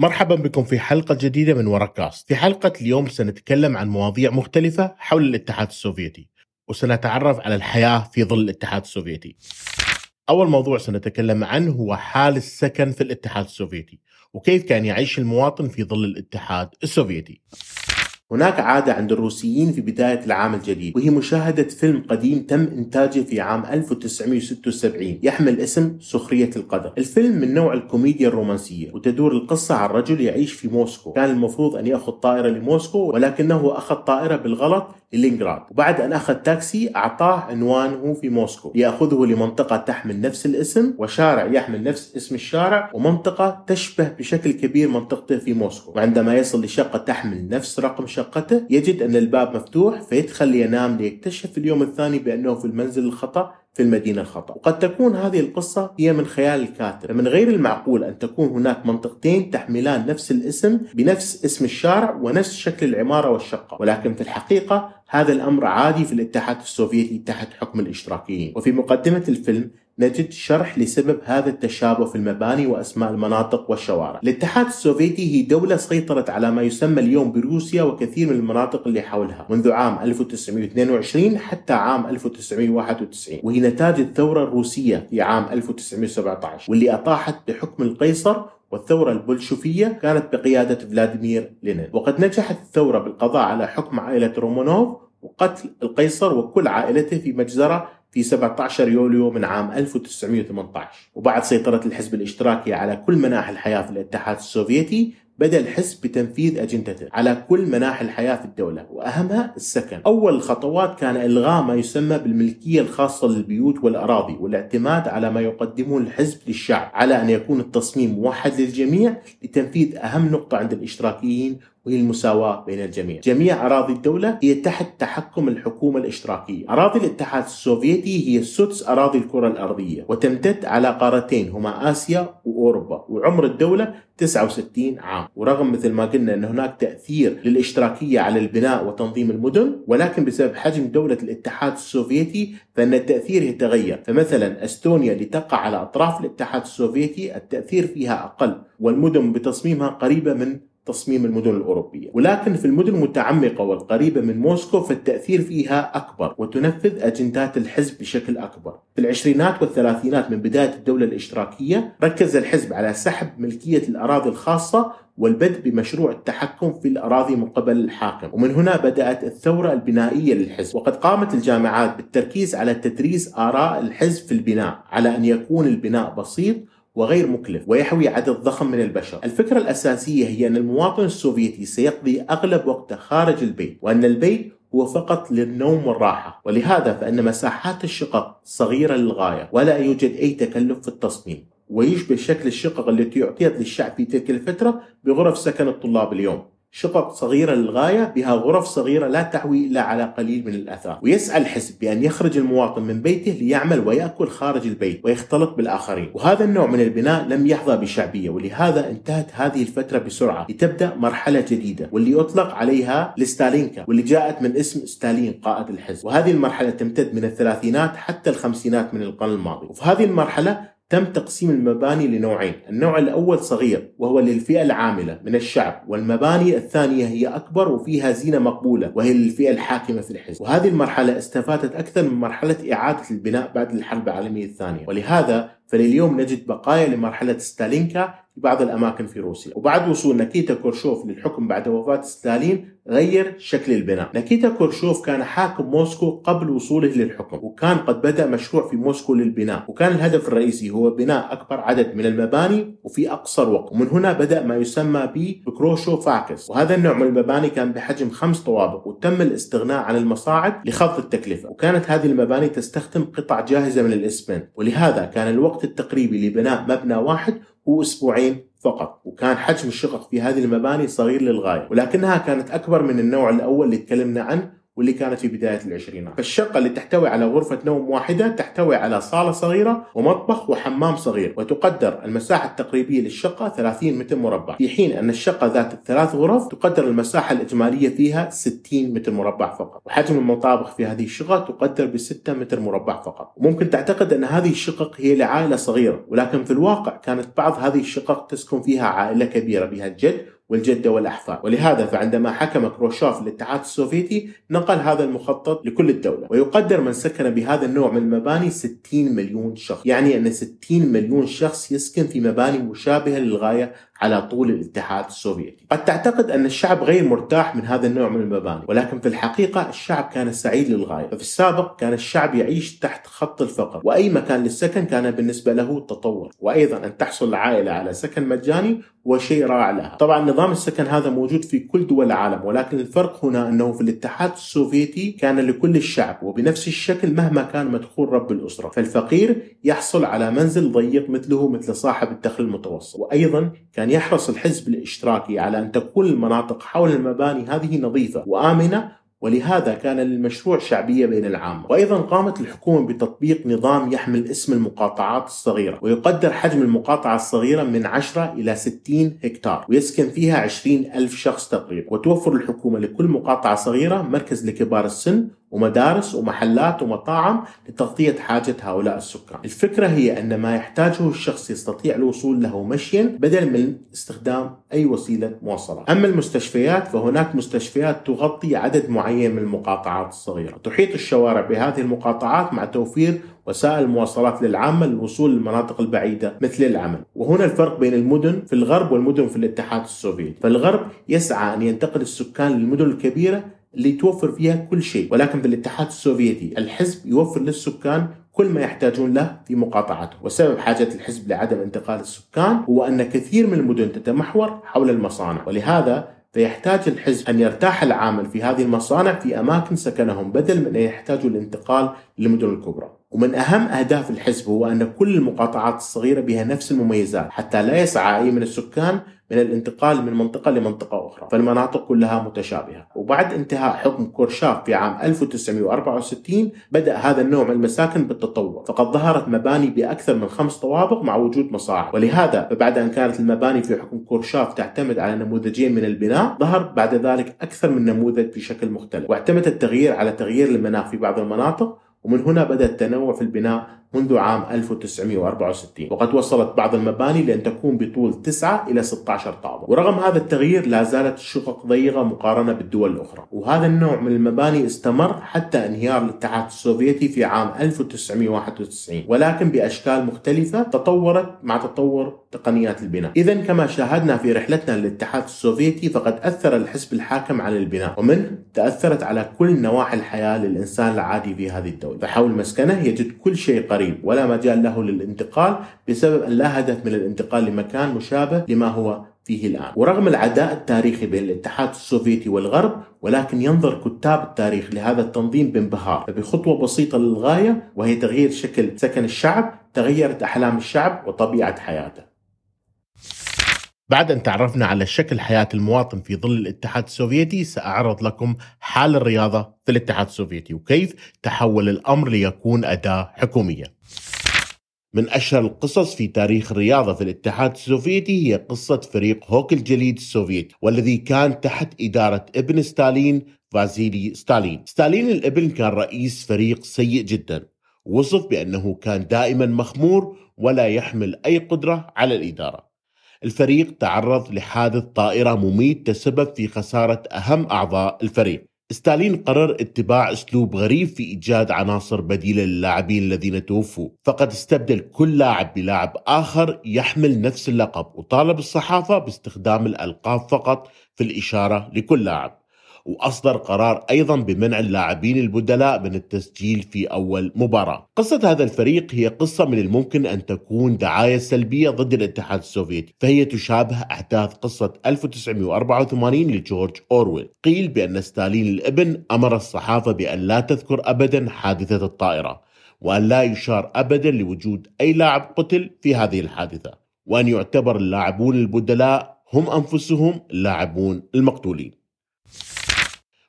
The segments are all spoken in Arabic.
مرحبا بكم في حلقة جديدة من وركاست في حلقة اليوم سنتكلم عن مواضيع مختلفة حول الاتحاد السوفيتي وسنتعرف على الحياة في ظل الاتحاد السوفيتي. أول موضوع سنتكلم عنه هو حال السكن في الاتحاد السوفيتي وكيف كان يعيش المواطن في ظل الاتحاد السوفيتي. هناك عادة عند الروسيين في بداية العام الجديد وهي مشاهدة فيلم قديم تم إنتاجه في عام 1976 يحمل اسم سخرية القدر. الفيلم من نوع الكوميديا الرومانسية وتدور القصة عن رجل يعيش في موسكو. كان المفروض أن يأخذ طائرة لموسكو ولكنه أخذ طائرة بالغلط للينغراد وبعد أن أخذ تاكسي أعطاه عنوانه في موسكو. ليأخذه لمنطقة تحمل نفس الاسم وشارع يحمل نفس اسم الشارع ومنطقة تشبه بشكل كبير منطقته في موسكو. وعندما يصل لشقة تحمل نفس رقم شقته يجد أن الباب مفتوح فيدخل لينام ليكتشف اليوم الثاني بأنه في المنزل الخطأ في المدينة الخطأ وقد تكون هذه القصة هي من خيال الكاتب. فمن غير المعقول أن تكون هناك منطقتين تحملان نفس الاسم بنفس اسم الشارع ونفس شكل العمارة والشقة. ولكن في الحقيقة هذا الأمر عادي في الاتحاد السوفيتي تحت حكم الإشتراكيين. وفي مقدمة الفيلم نجد شرح لسبب هذا التشابه في المباني وأسماء المناطق والشوارع. الاتحاد السوفيتي هي دولة سيطرت على ما يسمى اليوم بروسيا وكثير من المناطق اللي حولها منذ عام 1922 حتى عام 1991 وهي نتاج الثورة الروسية في عام 1917 واللي أطاحت بحكم القيصر والثورة البولشوفية كانت بقيادة فلاديمير لينين وقد نجحت الثورة بالقضاء على حكم عائلة رومانوف وقتل القيصر وكل عائلته في مجزرة في 17 يوليو من عام 1918 وبعد سيطرة الحزب الاشتراكي على كل مناحي الحياة في الاتحاد السوفيتي بدأ الحزب بتنفيذ أجندته على كل مناحي الحياة في الدولة وأهمها السكن. أول الخطوات كان إلغاء ما يسمى بالملكية الخاصة للبيوت والأراضي والاعتماد على ما يقدمه الحزب للشعب على أن يكون التصميم موحد للجميع لتنفيذ أهم نقطة عند الاشتراكيين وهي المساواة بين الجميع. جميع أراضي الدولة هي تحت تحكم الحكومة الاشتراكية أراضي الاتحاد السوفيتي هي سدس أراضي الكرة الأرضية وتمتد على قارتين هما آسيا وأوروبا. وعمر الدولة 69 عام. ورغم مثل ما قلنا أن هناك تأثير للإشتراكية على البناء وتنظيم المدن ولكن بسبب حجم دولة الاتحاد السوفيتي فإن التأثير يتغير. فمثلا أستونيا اللي تقع على أطراف الاتحاد السوفيتي التأثير فيها أقل والمدن بتصميمها قريبة من تصميم المدن الأوروبية. ولكن في المدن المتعمقة والقريبة من موسكو فالتأثير فيها أكبر وتنفذ أجندات الحزب بشكل أكبر. في العشرينات والثلاثينات من بداية الدولة الإشتراكية ركز الحزب على سحب ملكية الأراضي الخاصة والبدء بمشروع التحكم في الأراضي من قبل الحاكم. ومن هنا بدأت الثورة البنائية للحزب. وقد قامت الجامعات بالتركيز على تدريس آراء الحزب في البناء على أن يكون البناء بسيط وغير مكلف ويحوي عدد ضخم من البشر. الفكرة الأساسية هي أن المواطن السوفيتي سيقضي أغلب وقته خارج البيت وأن البيت هو فقط للنوم والراحة ولهذا فإن مساحات الشقق صغيرة للغاية ولا يوجد أي تكلف في التصميم ويشبه شكل الشقق التي أعطيت للشعب في تلك الفترة بغرف سكن الطلاب اليوم شقق صغيرة للغاية بها غرف صغيرة لا تحوي إلا على قليل من الأثاث ويسعى الحزب بأن يخرج المواطن من بيته ليعمل ويأكل خارج البيت ويختلط بالآخرين. وهذا النوع من البناء لم يحظى بشعبية ولهذا انتهت هذه الفترة بسرعة لتبدأ مرحلة جديدة واللي يطلق عليها الستالينكا واللي جاءت من اسم ستالين قائد الحزب. وهذه المرحلة تمتد من الثلاثينات حتى الخمسينات من القرن الماضي. وفي هذه المرحلة تم تقسيم المباني لنوعين النوع الأول صغير وهو للفئة العاملة من الشعب والمباني الثانية هي أكبر وفيها زينة مقبولة وهي للفئة الحاكمة في الحزب. وهذه المرحلة استفادت أكثر من مرحلة إعادة البناء بعد الحرب العالمية الثانية. ولهذا فلليوم نجد بقايا لمرحلة ستالينكا في بعض الأماكن في روسيا. وبعد وصول نكيتا خروتشوف للحكم بعد وفاة ستالين غير شكل البناء. نكيتا خروتشوف كان حاكم موسكو قبل وصوله للحكم وكان قد بدأ مشروع في موسكو للبناء. وكان الهدف الرئيسي هو بناء أكبر عدد من المباني وفي أقصر وقت. ومن هنا بدأ ما يسمى بكروشوفكاس وهذا النوع من المباني كان بحجم خمس طوابق وتم الاستغناء عن المصاعد لخفض التكلفة. وكانت هذه المباني تستخدم قطع جاهزة من الإسمنت ولهذا كان الوقت التقريبي لبناء مبنى واحد هو أسبوعين فقط وكان حجم الشقق في هذه المباني صغير للغاية ولكنها كانت أكبر من النوع الأول اللي تكلمنا عنه واللي كانت في بداية العشرينات. فالشقة اللي تحتوي على غرفة نوم واحدة تحتوي على صالة صغيرة ومطبخ وحمام صغير وتقدر المساحة التقريبية للشقة 30 متر مربع. في حين أن الشقة ذات الثلاث غرف تقدر المساحة الإجمالية فيها 60 متر مربع فقط. وحجم المطابخ في هذه الشقة تقدر ب 6 متر مربع فقط. وممكن تعتقد أن هذه الشقق هي لعائلة صغيرة ولكن في الواقع كانت بعض هذه الشقق تسكن فيها عائلة كبيرة بها الجد والجدة والأحفاد ولهذا فعندما حكم كروشوف الاتحاد السوفيتي نقل هذا المخطط لكل الدولة. ويقدر من سكن بهذا النوع من المباني 60 مليون شخص. يعني أن 60 مليون شخص يسكن في مباني مشابهة للغاية على طول الاتحاد السوفيتي. قد تعتقد أن الشعب غير مرتاح من هذا النوع من المباني ولكن في الحقيقة الشعب كان سعيد للغاية. ففي السابق كان الشعب يعيش تحت خط الفقر وأي مكان للسكن كان بالنسبة له تطور. وأيضا أن تحصل العائلة على سكن مجاني هو شيء رائع لها. طبعا نظام السكن هذا موجود في كل دول العالم ولكن الفرق هنا أنه في الاتحاد السوفيتي كان لكل الشعب وبنفس الشكل مهما كان مدخول رب الأسرة. فالفقير يحصل على منزل ضيق مثله مثل صاحب الدخل المتوسط. وأيضا كان يحرص الحزب الاشتراكي على أن تكون المناطق حول المباني هذه نظيفة وآمنة ولهذا كان للمشروع شعبية بين العامة. وأيضا قامت الحكومة بتطبيق نظام يحمل اسم المقاطعات الصغيرة ويقدر حجم المقاطعة الصغيرة من 10 إلى 60 هكتار ويسكن فيها 20 ألف شخص تقريبا. وتوفر الحكومة لكل مقاطعة صغيرة مركز لكبار السن ومدارس ومحلات ومطاعم لتغطية حاجة هؤلاء السكان الفكرة هي أن ما يحتاجه الشخص يستطيع الوصول له مشيا بدل من استخدام أي وسيلة مواصلات أما المستشفيات فهناك مستشفيات تغطي عدد معين من المقاطعات الصغيرة. تحيط الشوارع بهذه المقاطعات مع توفير وسائل المواصلات للعامة للوصول للمناطق البعيدة مثل العمل. وهنا الفرق بين المدن في الغرب والمدن في الاتحاد السوفيتي. فالغرب يسعى أن ينتقل السكان للمدن الكبيرة اللي توفر فيها كل شيء ولكن في الاتحاد السوفيتي الحزب يوفر للسكان كل ما يحتاجون له في مقاطعته. وسبب حاجة الحزب لعدم انتقال السكان هو أن كثير من المدن تتمحور حول المصانع ولهذا فيحتاج الحزب أن يرتاح العامل في هذه المصانع في أماكن سكنهم بدل من أن يحتاجوا الانتقال للمدن الكبرى. ومن أهم أهداف الحزب هو أن كل المقاطعات الصغيرة بها نفس المميزات حتى لا يسعى أي من السكان من الانتقال من منطقة لمنطقة أخرى. فالمناطق كلها متشابهة. وبعد انتهاء حكم كورشاف في عام 1964 بدأ هذا النوع من المساكن بالتطور فقد ظهرت مباني بأكثر من خمس طوابق مع وجود مصاعد ولهذا فبعد أن كانت المباني في حكم كورشاف تعتمد على نموذجين من البناء ظهر بعد ذلك أكثر من نموذج بشكل مختلف. واعتمد التغيير على تغيير المناخ في بعض المناطق ومن هنا بدأ التنوع في البناء منذ عام 1964 وقد وصلت بعض المباني لأن تكون بطول 9 إلى 16 طابق. ورغم هذا التغيير لا زالت الشقق ضيقة مقارنة بالدول الأخرى. وهذا النوع من المباني استمر حتى انهيار الاتحاد السوفيتي في عام 1991 ولكن بأشكال مختلفة تطورت مع تطور تقنيات البناء. إذا كما شاهدنا في رحلتنا للاتحاد السوفيتي فقد أثر الحزب الحاكم على البناء. ومنه تأثرت على كل نواحي الحياة للإنسان العادي في هذه الدولة. فحول مسكنه يجد كل شيء قريب قريب ولا مجال له للانتقال بسبب أن لا هدف من الانتقال لمكان مشابه لما هو فيه الآن. ورغم العداء التاريخي بين الاتحاد السوفيتي والغرب ولكن ينظر كتاب التاريخ لهذا التنظيم بانبهار. فبخطوة بسيطة للغاية وهي تغيير شكل سكن الشعب تغيرت أحلام الشعب وطبيعة حياته. بعد أن تعرفنا على شكل حياة المواطن في ظل الاتحاد السوفيتي سأعرض لكم حال الرياضة في الاتحاد السوفيتي وكيف تحول الأمر ليكون أداة حكومية. من أشهر القصص في تاريخ الرياضة في الاتحاد السوفيتي هي قصة فريق هوكي الجليد السوفيتي والذي كان تحت إدارة ابن ستالين فاسيلي ستالين. ستالين الإبن كان رئيس فريق سيء جدا. وصف بأنه كان دائما مخمور ولا يحمل أي قدرة على الإدارة. الفريق تعرض لحادث طائرة مميت تسبب في خسارة أهم أعضاء الفريق ستالين قرر اتباع أسلوب غريب في إيجاد عناصر بديلة للاعبين الذين توفوا، فقد استبدل كل لاعب بلاعب آخر يحمل نفس اللقب، وطالب الصحافة باستخدام الألقاب فقط في الإشارة لكل لاعب. وأصدر قرار أيضا بمنع اللاعبين البدلاء من التسجيل في أول مباراة. قصة هذا الفريق هي قصة من الممكن أن تكون دعاية سلبية ضد الاتحاد السوفيتي فهي تشابه أحداث قصة 1984 لجورج أورويل. قيل بأن ستالين الإبن أمر الصحافة بأن لا تذكر أبدا حادثة الطائرة وأن لا يشار أبدا لوجود أي لاعب قتل في هذه الحادثة وأن يعتبر اللاعبون البدلاء هم أنفسهم اللاعبون المقتولين.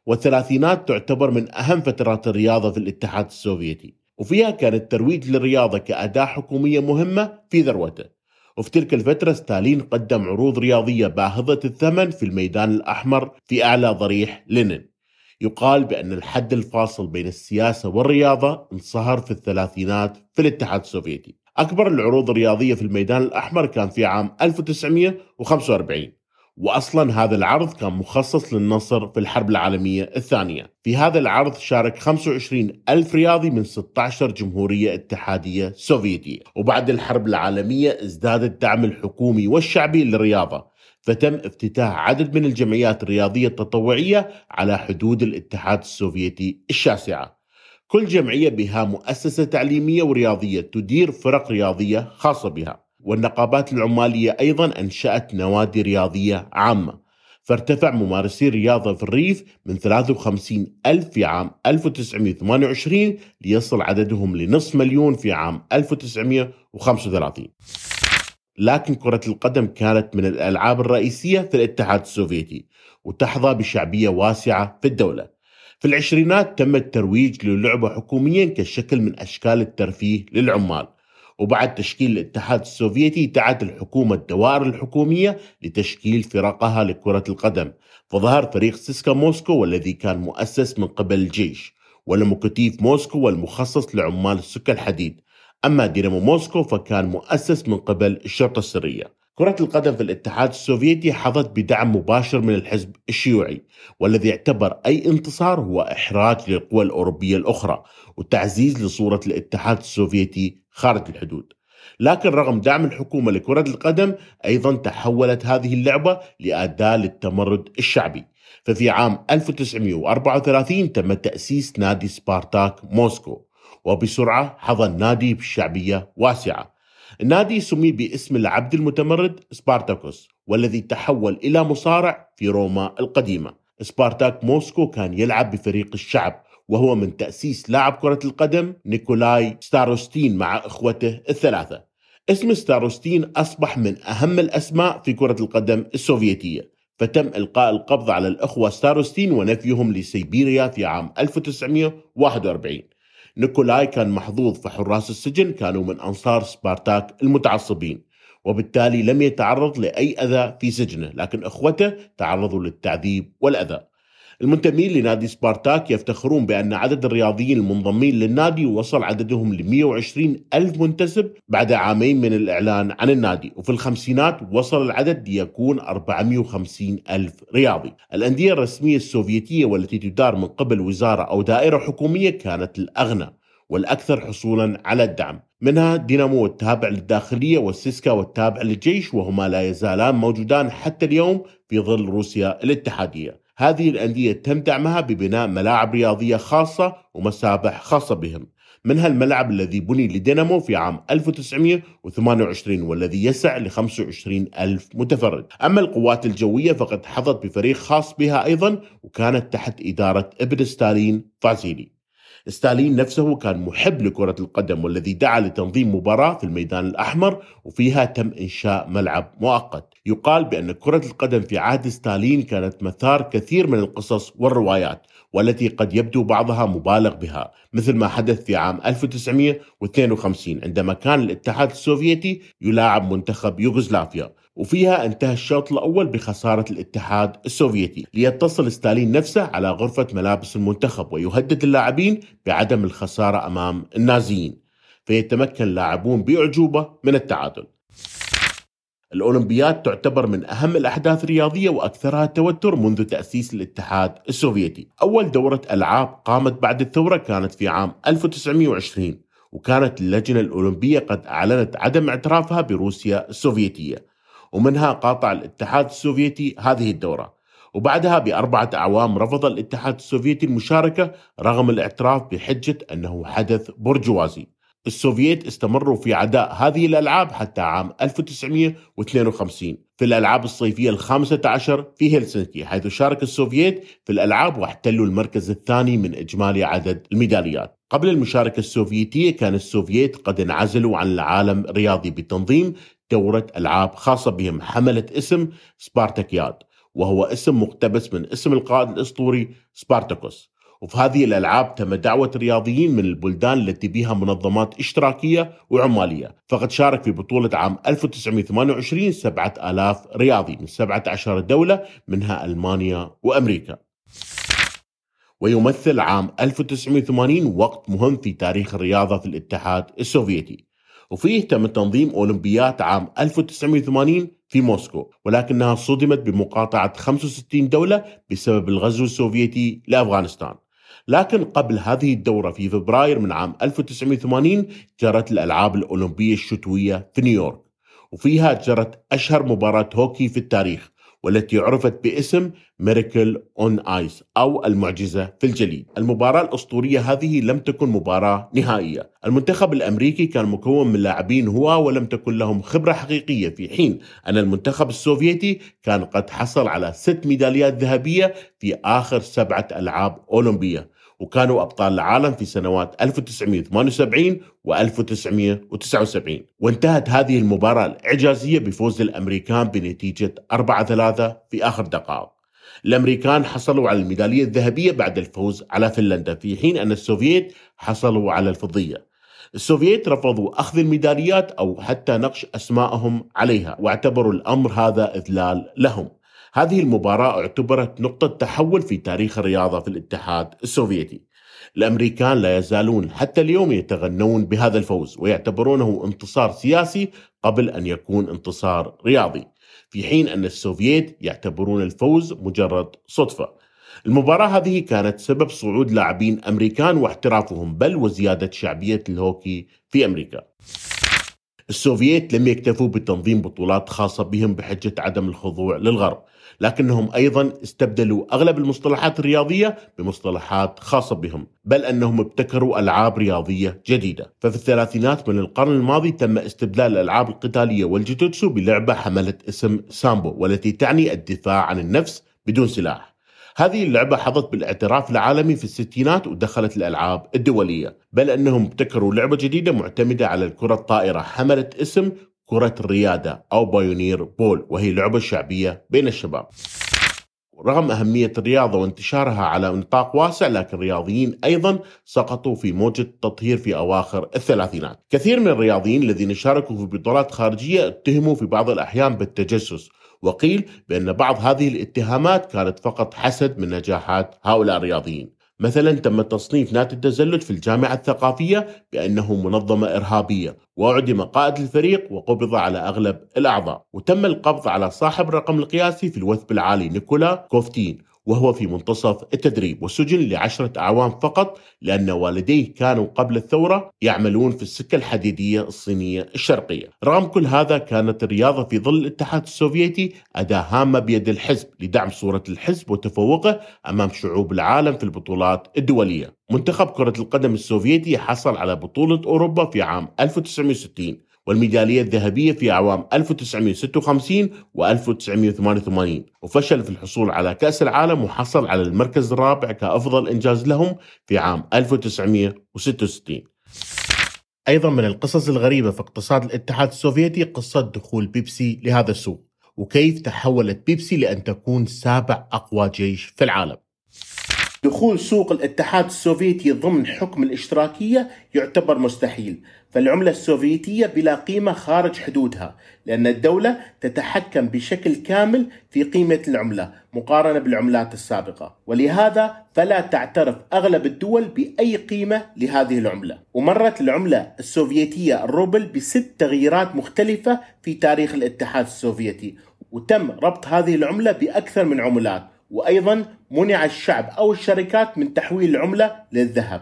والثلاثينات تعتبر من أهم فترات الرياضة في الاتحاد السوفيتي. وفيها كان الترويج للرياضة كأداة حكومية مهمة في ذروته. وفي تلك الفترة ستالين قدم عروض رياضية باهظة الثمن في الميدان الأحمر في أعلى ضريح لينين. يقال بأن الحد الفاصل بين السياسة والرياضة انصهر في الثلاثينات في الاتحاد السوفيتي. أكبر العروض الرياضية في الميدان الأحمر كان في عام 1945 واصلا هذا العرض كان مخصص للنصر في الحرب العالمية الثانية. في هذا العرض شارك 25 ألف رياضي من 16 جمهورية اتحادية سوفيتية، وبعد الحرب العالمية ازداد الدعم الحكومي والشعبي للرياضة، فتم افتتاح عدد من الجمعيات الرياضية التطوعية على حدود الاتحاد السوفيتي الشاسعة. كل جمعية بها مؤسسة تعليمية ورياضية تدير فرق رياضية خاصة بها. والنقابات العمالية أيضا أنشأت نوادي رياضية عامة. فارتفع ممارسي الرياضة في الريف من 53 ألف في عام 1928 ليصل عددهم لنصف مليون في عام 1935 لكن كرة القدم كانت من الألعاب الرئيسية في الاتحاد السوفيتي وتحظى بشعبية واسعة في الدولة. في العشرينات تم الترويج للعبة حكوميا كشكل من أشكال الترفيه للعمال. وبعد تشكيل الاتحاد السوفيتي دعت الحكومة الدوائر الحكومية لتشكيل فرقها لكرة القدم. فظهر فريق سيسكا موسكو والذي كان مؤسس من قبل الجيش ولوكوموتيف موسكو والمخصص لعمال السكة الحديد. أما دينامو موسكو فكان مؤسس من قبل الشرطة السرية. كرة القدم في الاتحاد السوفيتي حظت بدعم مباشر من الحزب الشيوعي والذي اعتبر أي انتصار هو إحراج للقوى الأوروبية الأخرى وتعزيز لصورة الاتحاد السوفيتي خارج الحدود. لكن رغم دعم الحكومة لكرة القدم أيضا تحولت هذه اللعبة لأداة للتمرد الشعبي. ففي عام 1934 تم تأسيس نادي سبارتاك موسكو وبسرعة حظى النادي بشعبية واسعة. النادي سمي باسم العبد المتمرد سبارتاكوس والذي تحول إلى مصارع في روما القديمة. سبارتاك موسكو كان يلقب بفريق الشعب وهو من تأسيس لاعب كرة القدم نيكولاي ستاروستين مع إخوته الثلاثة. اسم ستاروستين أصبح من أهم الأسماء في كرة القدم السوفيتية فتم إلقاء القبض على الأخوة ستاروستين ونفيهم لسيبيريا في عام 1941 نيكولاي كان محظوظ فحراس السجن كانوا من أنصار سبارتاك المتعصبين وبالتالي لم يتعرض لأي أذى في سجنه لكن أخوته تعرضوا للتعذيب والأذى. المنتمين لنادي سبارتاك يفتخرون بأن عدد الرياضيين المنضمين للنادي وصل عددهم ل 120 ألف منتسب بعد عامين من الإعلان عن النادي. وفي الخمسينات وصل العدد ليكون 450 ألف رياضي. الأندية الرسمية السوفيتية والتي تدار من قبل وزارة أو دائرة حكومية كانت الأغنى والأكثر حصولا على الدعم. منها دينامو التابع للداخلية والسيسكا والتابع للجيش وهما لا يزالان موجودان حتى اليوم في ظل روسيا الاتحادية. هذه الأندية تم دعمها ببناء ملاعب رياضية خاصة ومسابح خاصة بهم. منها الملعب الذي بني لدينامو في عام 1928 والذي يسع ل 25 ألف متفرج. أما القوات الجوية فقد حظت بفريق خاص بها أيضا وكانت تحت إدارة ابن ستالين فازيلي ستالين نفسه كان محب لكرة القدم والذي دعا لتنظيم مباراة في الميدان الأحمر وفيها تم إنشاء ملعب مؤقت. يقال بأن كرة القدم في عهد ستالين كانت مثار كثير من القصص والروايات والتي قد يبدو بعضها مبالغ بها مثل ما حدث في عام 1952 عندما كان الاتحاد السوفيتي يلاعب منتخب يوغوسلافيا وفيها انتهى الشوط الأول بخسارة الاتحاد السوفيتي ليتصل ستالين نفسه على غرفة ملابس المنتخب ويهدد اللاعبين بعدم الخسارة أمام النازيين فيتمكن اللاعبون بأعجوبة من التعادل. الأولمبياد تعتبر من أهم الأحداث الرياضية وأكثرها توتر منذ تأسيس الاتحاد السوفيتي. أول دورة ألعاب قامت بعد الثورة كانت في عام 1920 وكانت اللجنة الأولمبية قد أعلنت عدم اعترافها بروسيا السوفيتية ومنها قاطع الاتحاد السوفيتي هذه الدورة. وبعدها بأربعة أعوام رفض الاتحاد السوفيتي المشاركة رغم الاعتراف بحجة أنه حدث برجوازي. السوفييت استمروا في عداء هذه الألعاب حتى عام 1952 في الألعاب الصيفية الخامسة عشر في هلسنكي حيث شارك السوفييت في الألعاب واحتلوا المركز الثاني من إجمالي عدد الميداليات. قبل المشاركة السوفيتية كان السوفييت قد انعزلوا عن العالم الرياضي بتنظيم دورة ألعاب خاصة بهم حملت اسم سبارتاكياد وهو اسم مقتبس من اسم القائد الأسطوري سبارتاكوس. وفي هذه الألعاب تم دعوة رياضيين من البلدان التي بها منظمات إشتراكية وعمالية. فقد شارك في بطولة عام 1928 7000 رياضي من 17 دولة منها ألمانيا وأمريكا. ويمثل عام 1980 وقت مهم في تاريخ الرياضة في الاتحاد السوفيتي. وفيه تم تنظيم أولمبيات عام 1980 في موسكو ولكنها صدمت بمقاطعة 65 دولة بسبب الغزو السوفيتي لأفغانستان. لكن قبل هذه الدورة في فبراير من عام 1980 جرت الألعاب الأولمبية الشتوية في نيويورك وفيها جرت أشهر مباراة هوكي في التاريخ والتي عرفت باسم Miracle on Ice أو المعجزة في الجليد. المباراة الأسطورية هذه لم تكن مباراة نهائية. المنتخب الأمريكي كان مكون من لاعبين هواة ولم تكن لهم خبرة حقيقية في حين أن المنتخب السوفيتي كان قد حصل على ست ميداليات ذهبية في آخر سبعة ألعاب أولمبية. وكانوا أبطال العالم في سنوات 1978 و 1979 وانتهت هذه المباراة الإعجازية بفوز الأمريكان بنتيجة 4-3 في آخر دقائق. الأمريكان حصلوا على الميدالية الذهبية بعد الفوز على فنلندا في حين أن السوفييت حصلوا على الفضية. السوفييت رفضوا أخذ الميداليات أو حتى نقش أسمائهم عليها واعتبروا الأمر هذا إذلال لهم. هذه المباراة اعتبرت نقطة تحول في تاريخ الرياضة في الاتحاد السوفيتي. الأمريكان لا يزالون حتى اليوم يتغنون بهذا الفوز ويعتبرونه انتصار سياسي قبل أن يكون انتصار رياضي في حين أن السوفييت يعتبرون الفوز مجرد صدفة. المباراة هذه كانت سبب صعود لاعبين أمريكان واحترافهم بل وزيادة شعبية الهوكي في أمريكا. السوفييت لم يكتفوا بتنظيم بطولات خاصة بهم بحجة عدم الخضوع للغرب. لكنهم أيضا استبدلوا أغلب المصطلحات الرياضية بمصطلحات خاصة بهم، بل أنهم ابتكروا ألعاب رياضية جديدة، ففي الثلاثينات من القرن الماضي تم استبدال الألعاب القتالية والجوجوتسو بلعبة حملت اسم سامبو والتي تعني الدفاع عن النفس بدون سلاح. هذه اللعبة حظت بالاعتراف العالمي في الستينات ودخلت الألعاب الدولية بل أنهم ابتكروا لعبة جديدة معتمدة على الكرة الطائرة حملت اسم كرة الريادة أو بايونير بول وهي لعبة شعبية بين الشباب. رغم أهمية الرياضة وانتشارها على نطاق واسع لكن الرياضيين أيضا سقطوا في موجة التطهير في أواخر الثلاثينات. كثير من الرياضيين الذين شاركوا في بطولات خارجية اتهموا في بعض الأحيان بالتجسس وقيل بأن بعض هذه الاتهامات كانت فقط حسد من نجاحات هؤلاء الرياضيين. مثلا تم تصنيف نادي التزلج في الجامعة الثقافية بأنه منظمة إرهابية وأعدم قائد الفريق وقبض على أغلب الأعضاء وتم القبض على صاحب الرقم القياسي في الوثب العالي نيكولا كوفتين. وهو في منتصف التدريب وسجن لعشرة أعوام فقط لأن والديه كانوا قبل الثورة يعملون في السكة الحديدية الصينية الشرقية. رغم كل هذا كانت الرياضة في ظل الاتحاد السوفيتي أداة هامة بيد الحزب لدعم صورة الحزب وتفوقه أمام شعوب العالم في البطولات الدولية. منتخب كرة القدم السوفيتي حصل على بطولة أوروبا في عام 1960 والميدالية الذهبية في أعوام 1956 و 1988 وفشل في الحصول على كأس العالم وحصل على المركز الرابع كأفضل إنجاز لهم في عام 1966 أيضا من القصص الغريبة في اقتصاد الاتحاد السوفيتي قصة دخول بيبسي لهذا السوق وكيف تحولت بيبسي لأن تكون سابع أقوى جيش في العالم. دخول سوق الاتحاد السوفيتي ضمن حكم الاشتراكية يعتبر مستحيل فالعملة السوفيتية بلا قيمة خارج حدودها لأن الدولة تتحكم بشكل كامل في قيمة العملة مقارنة بالعملات السابقة ولهذا فلا تعترف أغلب الدول بأي قيمة لهذه العملة. ومرت العملة السوفيتية الروبل بست تغييرات مختلفة في تاريخ الاتحاد السوفيتي وتم ربط هذه العملة بأكثر من عملات وأيضا منع الشعب أو الشركات من تحويل العملة للذهب.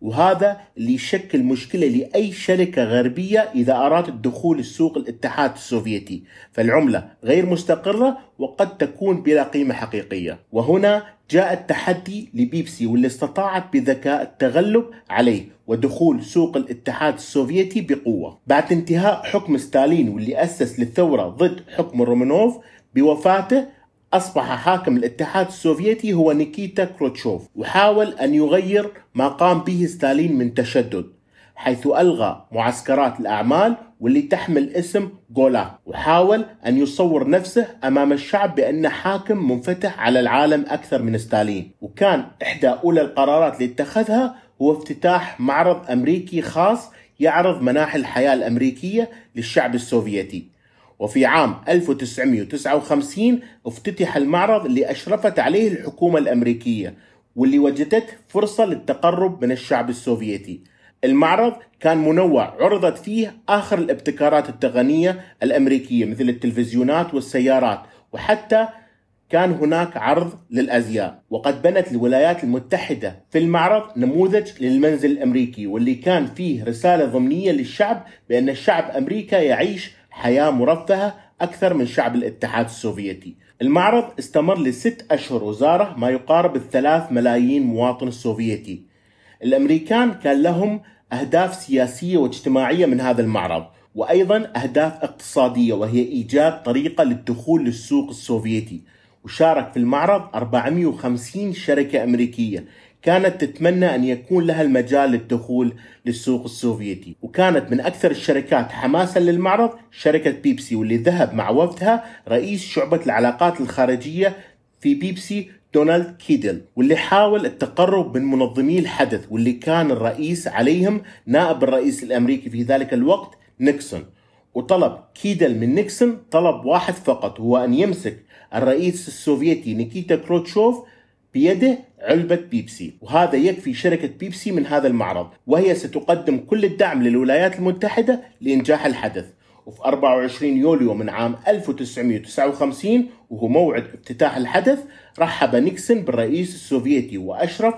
وهذا اللي يشكل مشكلة لأي شركة غربية إذا أرادت الدخول السوق الاتحاد السوفيتي. فالعملة غير مستقرة وقد تكون بلا قيمة حقيقية. وهنا جاء التحدي لبيبسي واللي استطاعت بذكاء التغلب عليه ودخول سوق الاتحاد السوفيتي بقوة. بعد انتهاء حكم ستالين واللي أسس للثورة ضد حكم رومانوف بوفاته أصبح حاكم الاتحاد السوفيتي هو نيكيتا كروتشوف وحاول أن يغير ما قام به ستالين من تشدد حيث ألغى معسكرات الأعمال واللي تحمل اسم جولا وحاول أن يصور نفسه أمام الشعب بأنه حاكم منفتح على العالم أكثر من ستالين. وكان إحدى أولى القرارات اللي اتخذها هو افتتاح معرض أمريكي خاص يعرض مناحي الحياة الأمريكية للشعب السوفيتي. وفي عام 1959 افتتح المعرض اللي أشرفت عليه الحكومة الأمريكية واللي وجدت فرصة للتقرب من الشعب السوفيتي. المعرض كان منوع عرضت فيه آخر الابتكارات التقنية الأمريكية مثل التلفزيونات والسيارات وحتى كان هناك عرض للأزياء. وقد بنت الولايات المتحدة في المعرض نموذج للمنزل الأمريكي واللي كان فيه رسالة ضمنية للشعب بأن الشعب أمريكا يعيش حياة مرفهة أكثر من شعب الاتحاد السوفيتي. المعرض استمر لست أشهر وزاره ما يقارب الثلاث ملايين مواطن السوفيتي. الأمريكان كان لهم أهداف سياسية واجتماعية من هذا المعرض وأيضا أهداف اقتصادية وهي إيجاد طريقة للدخول للسوق السوفيتي. وشارك في المعرض 450 شركة أمريكية كانت تتمنى أن يكون لها المجال للدخول للسوق السوفيتي. وكانت من أكثر الشركات حماسا للمعرض شركة بيبسي واللي ذهب مع وفدها رئيس شعبة العلاقات الخارجية في بيبسي دونالد كيندل واللي حاول التقرب من منظمي الحدث واللي كان الرئيس عليهم نائب الرئيس الأمريكي في ذلك الوقت نيكسون. وطلب كيندل من نيكسون طلب واحد فقط هو أن يمسك الرئيس السوفيتي نيكيتا كروتشوف بيده علبة بيبسي. وهذا يكفي شركة بيبسي من هذا المعرض. وهي ستقدم كل الدعم للولايات المتحدة لإنجاح الحدث. وفي 24 يوليو من عام 1959 وهو موعد افتتاح الحدث رحب نيكسون بالرئيس السوفيتي وأشرف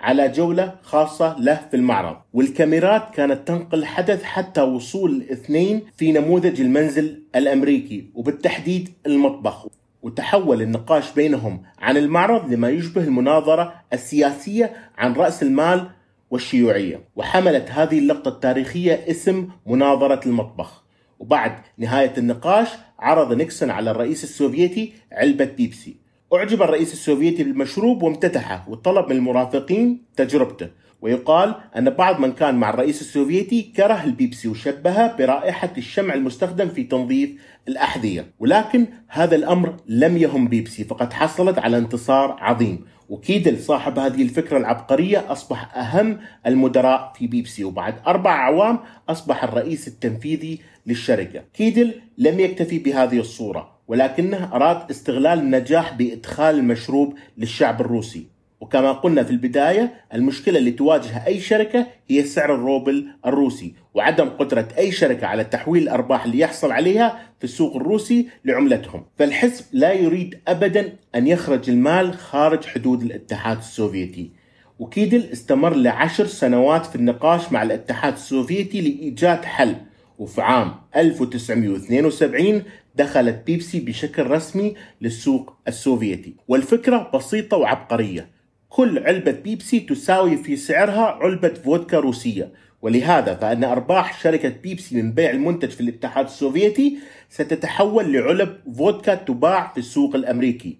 على جولة خاصة له في المعرض. والكاميرات كانت تنقل الحدث حتى وصول الاثنين في نموذج المنزل الأمريكي وبالتحديد المطبخ. وتحول النقاش بينهم عن المعرض لما يشبه المناظرة السياسية عن رأس المال والشيوعية. وحملت هذه اللقطة التاريخية اسم مناظرة المطبخ. وبعد نهاية النقاش عرض نيكسون على الرئيس السوفيتي علبة بيبسي. أعجب الرئيس السوفيتي بالمشروب وامتدحه وطلب من المرافقين تجربته. ويقال أن بعض من كان مع الرئيس السوفيتي كره البيبسي وشبهه برائحة الشمع المستخدم في تنظيف الأحذية. ولكن هذا الأمر لم يهم بيبسي فقد حصلت على انتصار عظيم. وكيندل صاحب هذه الفكرة العبقرية أصبح أهم المدراء في بيبسي وبعد أربع أعوام أصبح الرئيس التنفيذي للشركة. كيدل لم يكتفي بهذه الصورة ولكنه أراد استغلال النجاح بإدخال المشروب للشعب الروسي. وكما قلنا في البداية المشكلة اللي تواجه أي شركة هي سعر الروبل الروسي وعدم قدرة أي شركة على تحويل الأرباح اللي يحصل عليها في السوق الروسي لعملتهم. فالحزب لا يريد أبدا أن يخرج المال خارج حدود الاتحاد السوفيتي. وكيندل استمر لعشر سنوات في النقاش مع الاتحاد السوفيتي لإيجاد حل. وفي عام 1972 دخلت بيبسي بشكل رسمي للسوق السوفيتي. والفكرة بسيطة وعبقرية. كل علبة بيبسي تساوي في سعرها علبة فودكا روسية. ولهذا فإن أرباح شركة بيبسي من بيع المنتج في الاتحاد السوفيتي ستتحول لعلب فودكا تباع في السوق الأمريكي.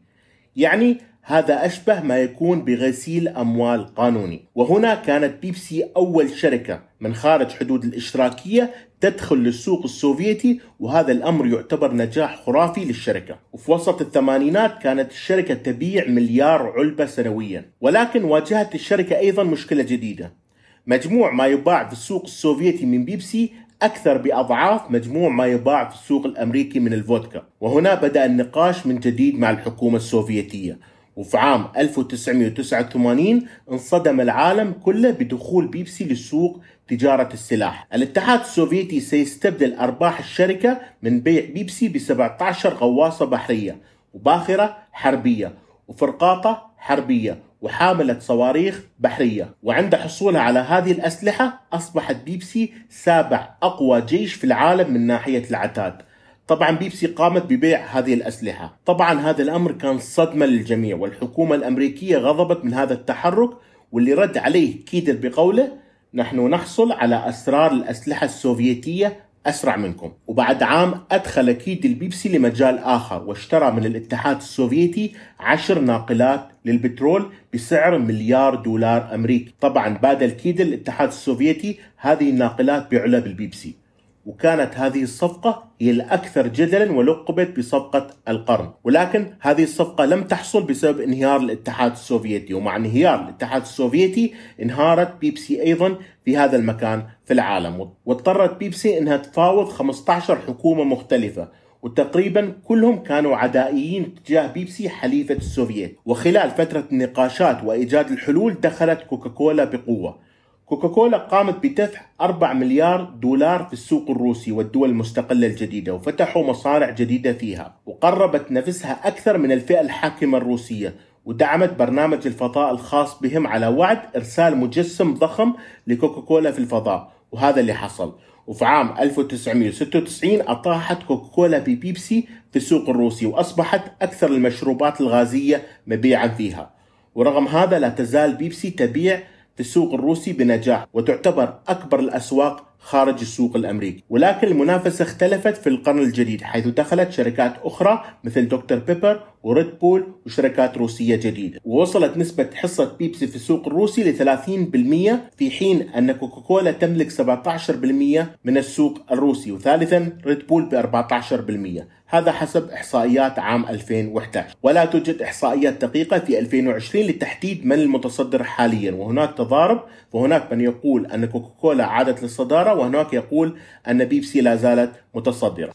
يعني هذا أشبه ما يكون بغسيل أموال قانوني. وهنا كانت بيبسي أول شركة من خارج حدود الاشتراكية تدخل للسوق السوفيتي وهذا الأمر يعتبر نجاح خرافي للشركة. وفي وسط الثمانينات كانت الشركة تبيع مليار علبة سنويا. ولكن واجهت الشركة أيضا مشكلة جديدة. مجموع ما يباع في السوق السوفيتي من بيبسي أكثر بأضعاف مجموع ما يباع في السوق الأمريكي من الفودكا. وهنا بدأ النقاش من جديد مع الحكومة السوفيتية. وفي عام 1989 انصدم العالم كله بدخول بيبسي للسوق تجارة السلاح. الاتحاد السوفيتي سيستبدل أرباح الشركة من بيع بيبسي ب 17 غواصة بحرية وباخرة حربية وفرقاطة حربية وحاملة صواريخ بحرية. وعند حصولها على هذه الأسلحة أصبحت بيبسي سابع أقوى جيش في العالم من ناحية العتاد. طبعا بيبسي قامت ببيع هذه الأسلحة. طبعا هذا الأمر كان صدمة للجميع والحكومة الأمريكية غضبت من هذا التحرك واللي رد عليه كيندل بقوله نحن نحصل على أسرار الأسلحة السوفيتية أسرع منكم. وبعد عام أدخل كيندل بيبسي لمجال آخر واشترى من الاتحاد السوفيتي عشر ناقلات للبترول بسعر مليار دولار أمريكي. طبعا بادل كيندل الاتحاد السوفيتي هذه الناقلات بعلب البيبسي. وكانت هذه الصفقة هي الأكثر جدلا ولقبت بصفقة القرن. ولكن هذه الصفقة لم تحصل بسبب انهيار الاتحاد السوفيتي ومع انهيار الاتحاد السوفيتي انهارت بيبسي أيضا في هذا المكان في العالم. واضطرت بيبسي أنها تفاوض 15 حكومة مختلفة وتقريبا كلهم كانوا عدائيين تجاه بيبسي حليفة السوفييت وخلال فترة النقاشات وإيجاد الحلول دخلت كوكاكولا بقوة. كوكاكولا قامت بدفع 4 مليار دولار في السوق الروسي والدول المستقلة الجديدة وفتحوا مصانع جديدة فيها وقربت نفسها أكثر من الفئة الحاكمة الروسية ودعمت برنامج الفضاء الخاص بهم على وعد إرسال مجسم ضخم لكوكاكولا في الفضاء وهذا اللي حصل. وفي عام 1996 أطاحت كوكاكولا ببيبسي في السوق الروسي وأصبحت أكثر المشروبات الغازية مبيعا فيها. ورغم هذا لا تزال بيبسي تبيع في السوق الروسي بنجاح وتعتبر أكبر الأسواق خارج السوق الأمريكي. ولكن المنافسة اختلفت في القرن الجديد حيث دخلت شركات أخرى مثل دكتور بيبر وريد بول وشركات روسية جديدة. ووصلت نسبة حصة بيبسي في السوق الروسي ل 30% في حين أن كوكاكولا تملك 17% من السوق الروسي وثالثا ريد بول ب 14% هذا حسب إحصائيات عام 2011 ولا توجد إحصائيات دقيقة في 2020 لتحديد من المتصدر حاليا. وهناك تضارب وهناك من يقول أن كوكاكولا عادت للصدارة وهناك يقول أن بيبسي لا زالت متصدرة.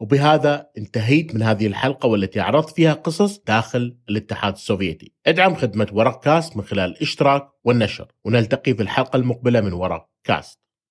وبهذا انتهيت من هذه الحلقة والتي عرضت فيها قصص داخل الاتحاد السوفيتي. ادعم خدمة ورق كاست من خلال الاشتراك والنشر. ونلتقي في الحلقة المقبلة من ورق كاست.